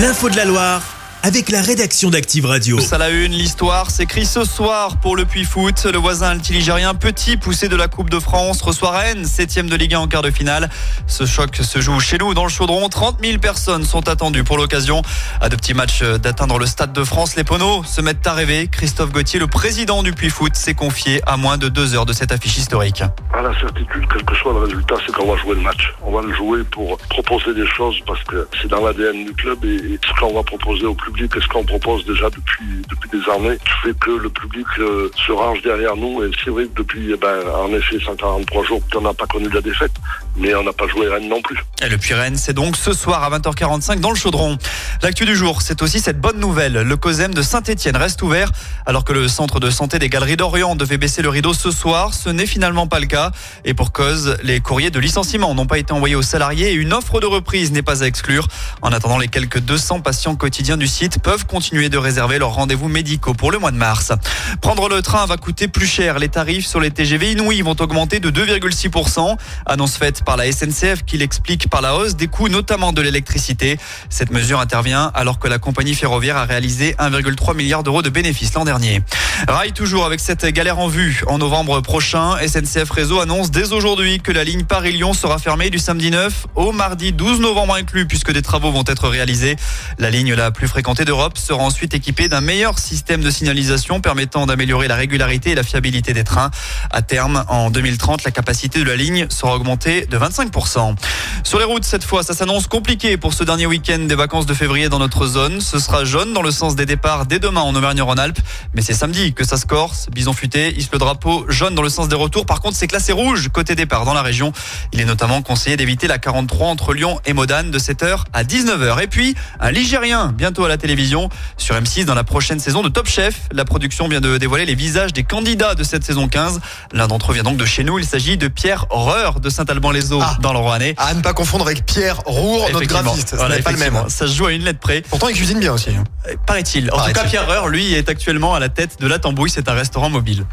L'info de la Loire avec la rédaction d'Active Radio. Ça la une, l'histoire s'écrit ce soir pour le Puy Foot. Le voisin altiligérien petit poussé de la Coupe de France reçoit Rennes, septième de Ligue 1 en quart de finale. Ce choc se joue chez nous dans le chaudron. 30 000 personnes sont attendues pour l'occasion. À de petits matchs d'atteindre le Stade de France, les Poneaux se mettent à rêver. Christophe Gauthier, le président du Puy Foot, s'est confié à moins de deux heures de cette affiche historique. À la certitude, quel que soit le résultat, c'est qu'on va jouer le match. On va le jouer pour proposer des choses parce que c'est dans l'ADN du club et ce qu'on va proposer au public ce qu'on propose déjà depuis, des années fait que le public euh, se range derrière nous. Et c'est vrai que depuis, eh ben, en effet, 143 jours, on n'a pas connu la défaite, mais on n'a pas joué Rennes non plus. Et le Puy Rennes, c'est donc ce soir à 20h45 dans le Chaudron. L'actu du jour, c'est aussi cette bonne nouvelle. Le COSEM de Saint-Etienne reste ouvert alors que le centre de santé des Galeries d'Orient devait baisser le rideau ce soir. Ce n'est finalement pas le cas. Et pour cause, les courriers de licenciement n'ont pas été envoyés aux salariés et une offre de reprise n'est pas à exclure. En attendant, les quelques 200 patients quotidiens du site peuvent continuer de réserver leurs rendez-vous médicaux pour le mois de mars. Prendre le train va coûter plus cher. Les tarifs sur les TGV inouïs vont augmenter de 2,6%. Annonce faite par la SNCF qui l'explique par la hausse des coûts, notamment de l'électricité. Cette mesure intervient alors que la compagnie ferroviaire a réalisé 1,3 milliard d'euros de bénéfices l'an dernier. Rail toujours avec cette galère en vue. En novembre prochain, SNCF Réseau annonce dès aujourd'hui que la ligne Paris-Lyon sera fermée du samedi 9 au mardi 12 novembre inclus puisque des travaux vont être réalisés. La ligne la plus fréquentée d'Europe sera ensuite équipée d'un meilleur système de signalisation permettant d'améliorer la régularité et la fiabilité des trains. À terme, en 2030, la capacité de la ligne sera augmentée de 25%. Sur les routes, cette fois, ça s'annonce compliqué pour ce dernier week-end des vacances de février dans notre zone. Ce sera jaune dans le sens des départs dès demain en Auvergne-Rhône-Alpes. Mais c'est samedi que ça se corse. Bison futé, hisse le drapeau jaune dans le sens des retours. Par contre, c'est classé rouge côté départ dans la région. Il est notamment conseillé d'éviter la 43 entre Lyon et Modane de 7h à 19h. Et puis, un Ligérien bientôt à la télévision sur M6 dans la prochaine saison de Top Chef. La production vient de dévoiler les visages des candidats de cette saison 15. L'un d'entre eux vient donc de chez nous. Il s'agit de Pierre Reur de Saint-Alban-les-Eaux Ah. dans le Rouennais. À ne pas confondre avec Pierre Roure, notre graphiste. Ce Voilà, n'est pas le même. effectivement. Ça se joue à une lettre près. Pourtant, il cuisine bien aussi. hein. Euh, Paraît-il. En tout cas, Pierre Reur, lui, est actuellement à la tête de la Tambouille. C'est un restaurant mobile.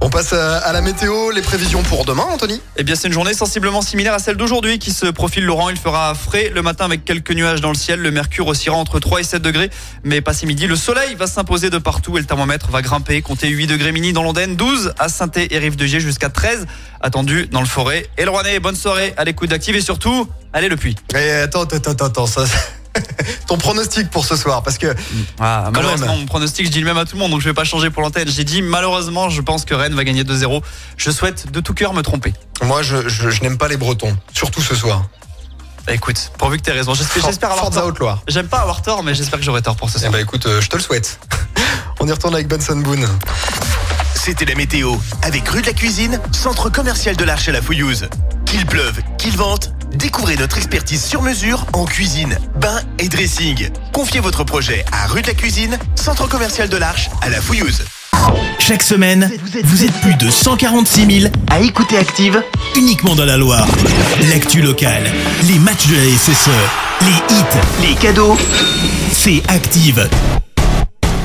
On passe à, la météo, les prévisions pour demain, Anthony Eh bien, c'est une journée sensiblement similaire à celle d'aujourd'hui qui se profile, Laurent. Il fera frais le matin avec quelques nuages dans le ciel. Le mercure oscillera entre 3 et 7 degrés. Mais passé midi, le soleil va s'imposer de partout et le thermomètre va grimper. Comptez 8 degrés mini dans l'Ondaine, 12 à saint et Rive-de-Gier jusqu'à 13 attendu dans le forêt. Et le Rouennais, bonne soirée à l'écoute d'Active et surtout, allez le puits. Et attends, attends, attends, attends, ça. Ton pronostic pour ce soir, parce que Ah, malheureusement, même. mon pronostic, je dis le même à tout le monde, donc je vais pas changer pour l'antenne. J'ai dit malheureusement, je pense que Rennes va gagner 2-0. Je souhaite de tout cœur me tromper. moi, je, je- je n'aime pas les Bretons, surtout ce soir. Bah, écoute, pourvu que tu aies raison. J'espère j'espère avoir Forza tort. J'aime pas avoir tort, mais j'espère que j'aurai tort pour ce Eh soir. ben écoute, euh, je te le souhaite. On y retourne avec Benson Boone. C'était la météo avec Rue de la Cuisine, centre commercial de l'Arche à la Fouillouse. Qu'il pleuve, qu'il vente, découvrez notre expertise sur mesure en cuisine, bain et dressing. Confiez votre projet à Rue de la Cuisine, centre commercial de l'Arche à la Fouillouse. Chaque semaine, vous êtes plus de 146 000 à écouter Active uniquement dans la Loire. L'actu locale, les matchs de la SSE, les hits, les cadeaux, c'est Active.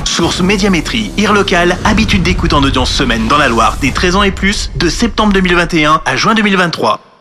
Source Médiamétrie, IR local, habitude d'écoute en audience semaine dans la Loire des 13 ans et plus, de septembre 2021 à juin 2023.